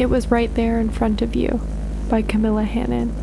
It was right there in front of you by Camilla Hannan.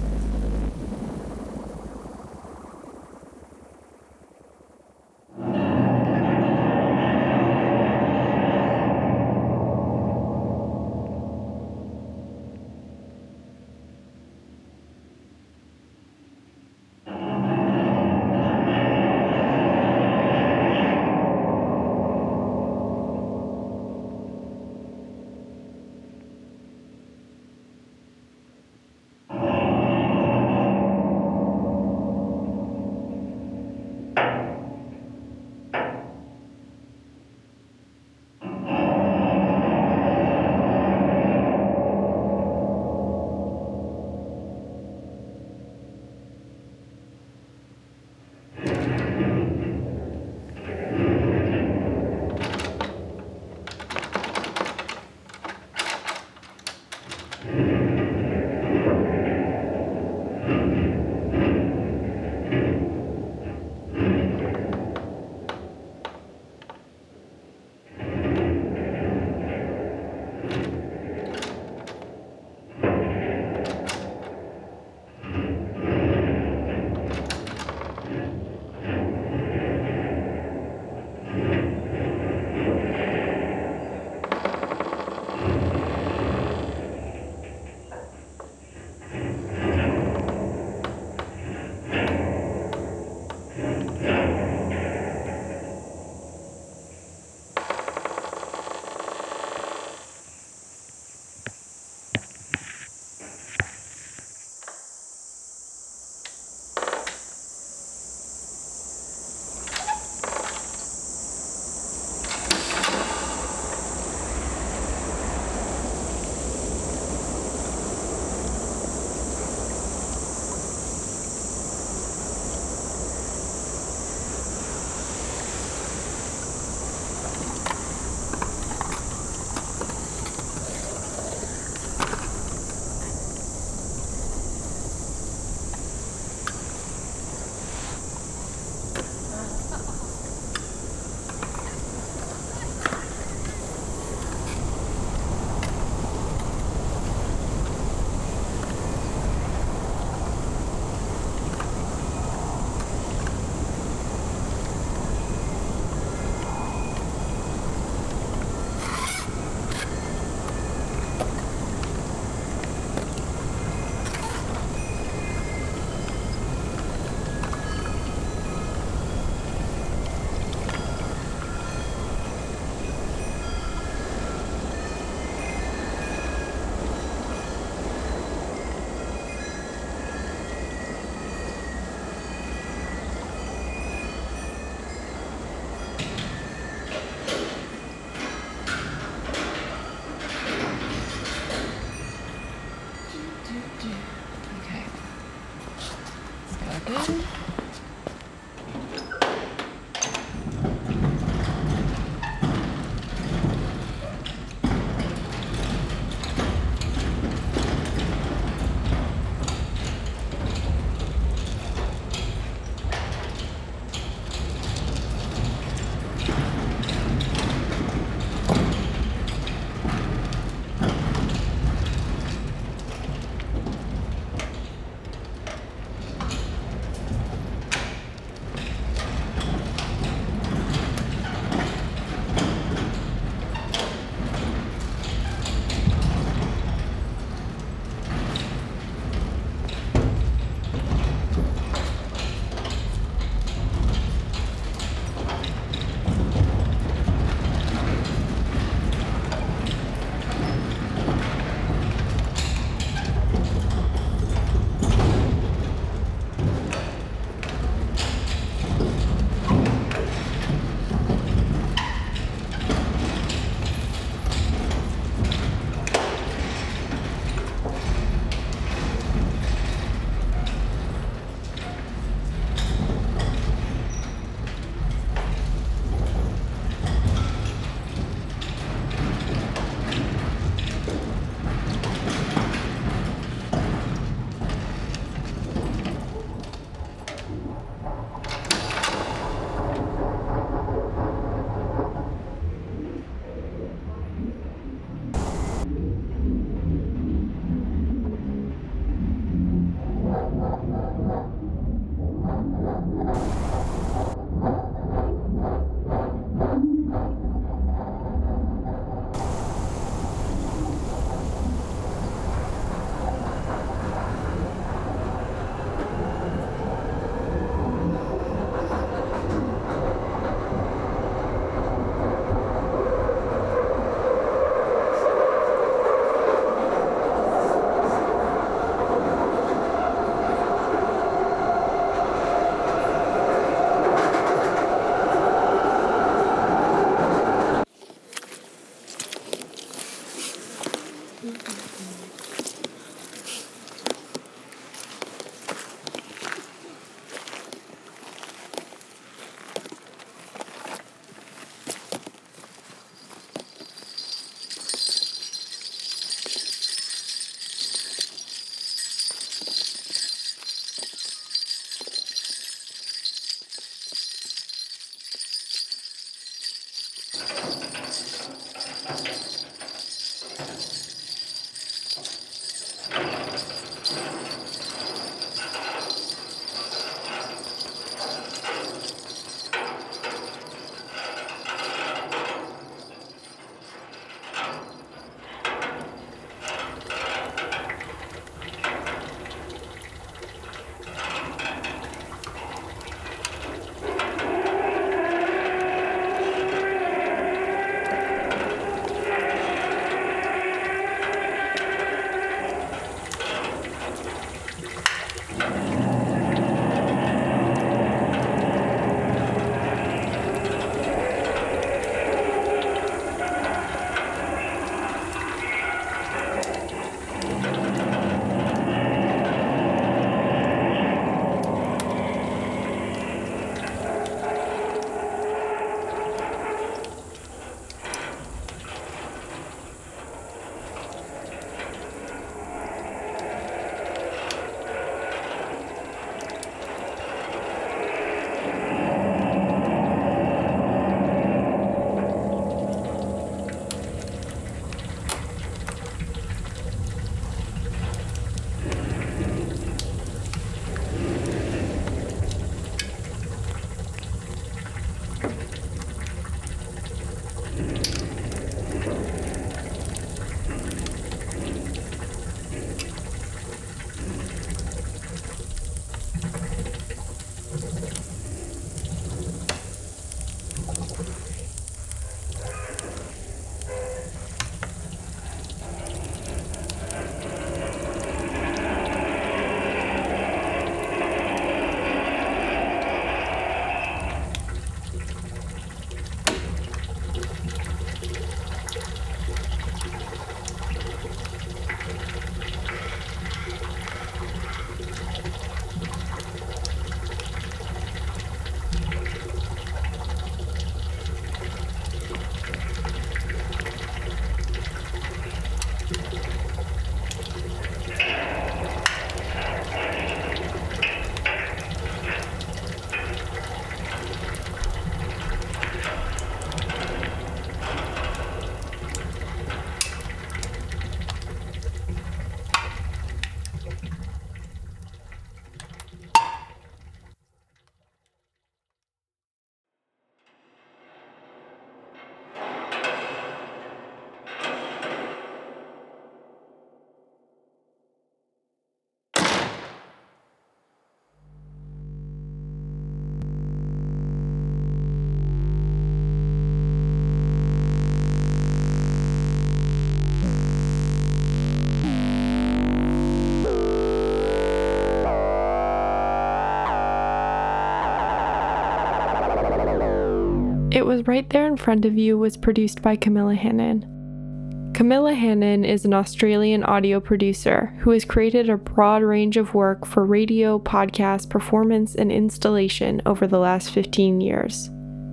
Was Right There in Front of You was produced by Camilla Hannan. Camilla Hannan is an Australian audio producer who has created a broad range of work for radio, podcast, performance, and installation over the last 15 years.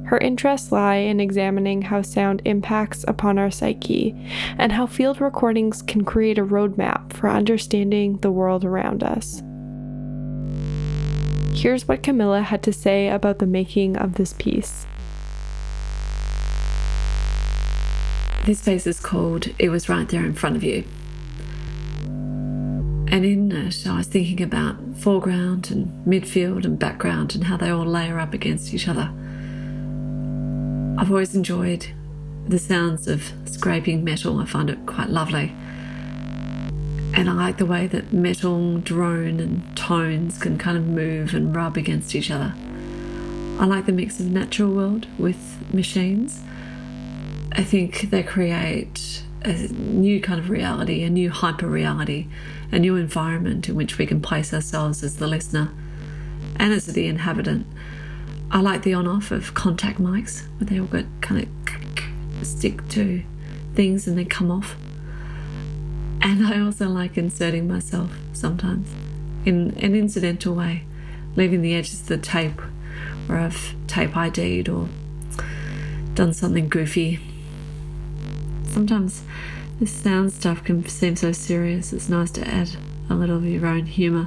Her interests lie in examining how sound impacts upon our psyche and how field recordings can create a roadmap for understanding the world around us. Here's what Camilla had to say about the making of this piece. This piece is called It Was Right There in Front of You. And in it, I was thinking about foreground and midfield and background and how they all layer up against each other. I've always enjoyed the sounds of scraping metal, I find it quite lovely. And I like the way that metal, drone, and tones can kind of move and rub against each other. I like the mix of natural world with machines. I think they create a new kind of reality, a new hyper reality, a new environment in which we can place ourselves as the listener and as the inhabitant. I like the on off of contact mics where they all get kind of stick to things and then come off. And I also like inserting myself sometimes in an incidental way, leaving the edges of the tape where I've tape ID'd or done something goofy. Sometimes this sound stuff can seem so serious, it's nice to add a little of your own humour,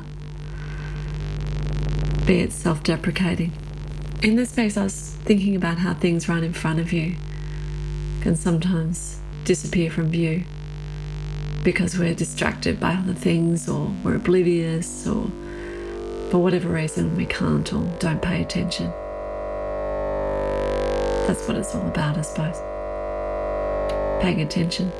be it self deprecating. In this space, I was thinking about how things right in front of you can sometimes disappear from view because we're distracted by other things or we're oblivious or for whatever reason we can't or don't pay attention. That's what it's all about, I suppose. Paying attention.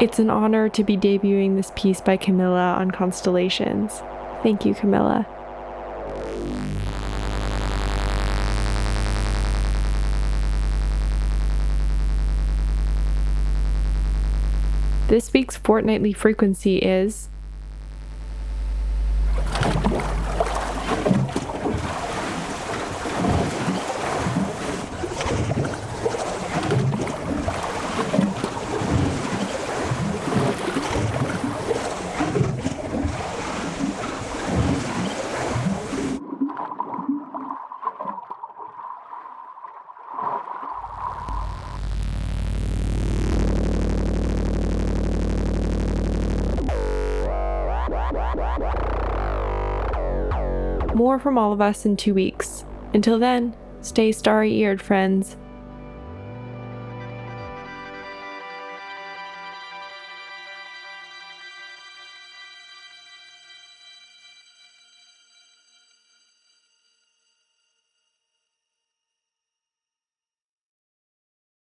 It's an honor to be debuting this piece by Camilla on Constellations. Thank you, Camilla. This week's fortnightly frequency is More from all of us in two weeks. Until then, stay starry eared, friends.